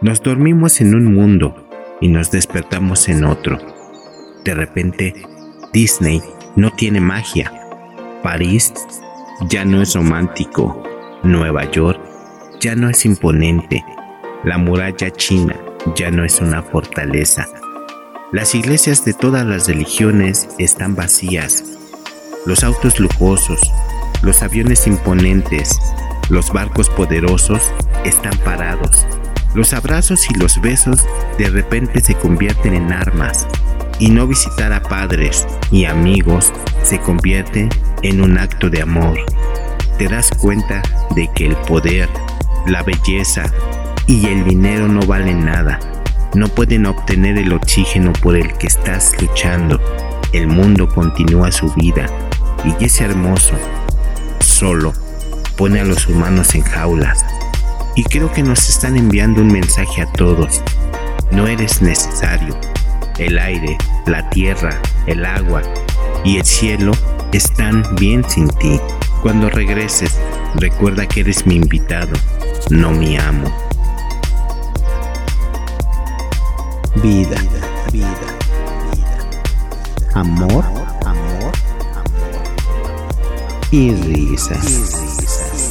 Nos dormimos en un mundo y nos despertamos en otro. De repente, Disney no tiene magia. París ya no es romántico. Nueva York ya no es imponente. La muralla china ya no es una fortaleza. Las iglesias de todas las religiones están vacías. Los autos lujosos, los aviones imponentes, los barcos poderosos están parados. Los abrazos y los besos de repente se convierten en armas y no visitar a padres y amigos se convierte en un acto de amor. Te das cuenta de que el poder, la belleza y el dinero no valen nada. No pueden obtener el oxígeno por el que estás luchando. El mundo continúa su vida y es hermoso. Solo pone a los humanos en jaulas. Y creo que nos están enviando un mensaje a todos. No eres necesario. El aire, la tierra, el agua y el cielo están bien sin ti. Cuando regreses, recuerda que eres mi invitado, no mi amo. Vida, vida, vida. Amor, Easy Recess.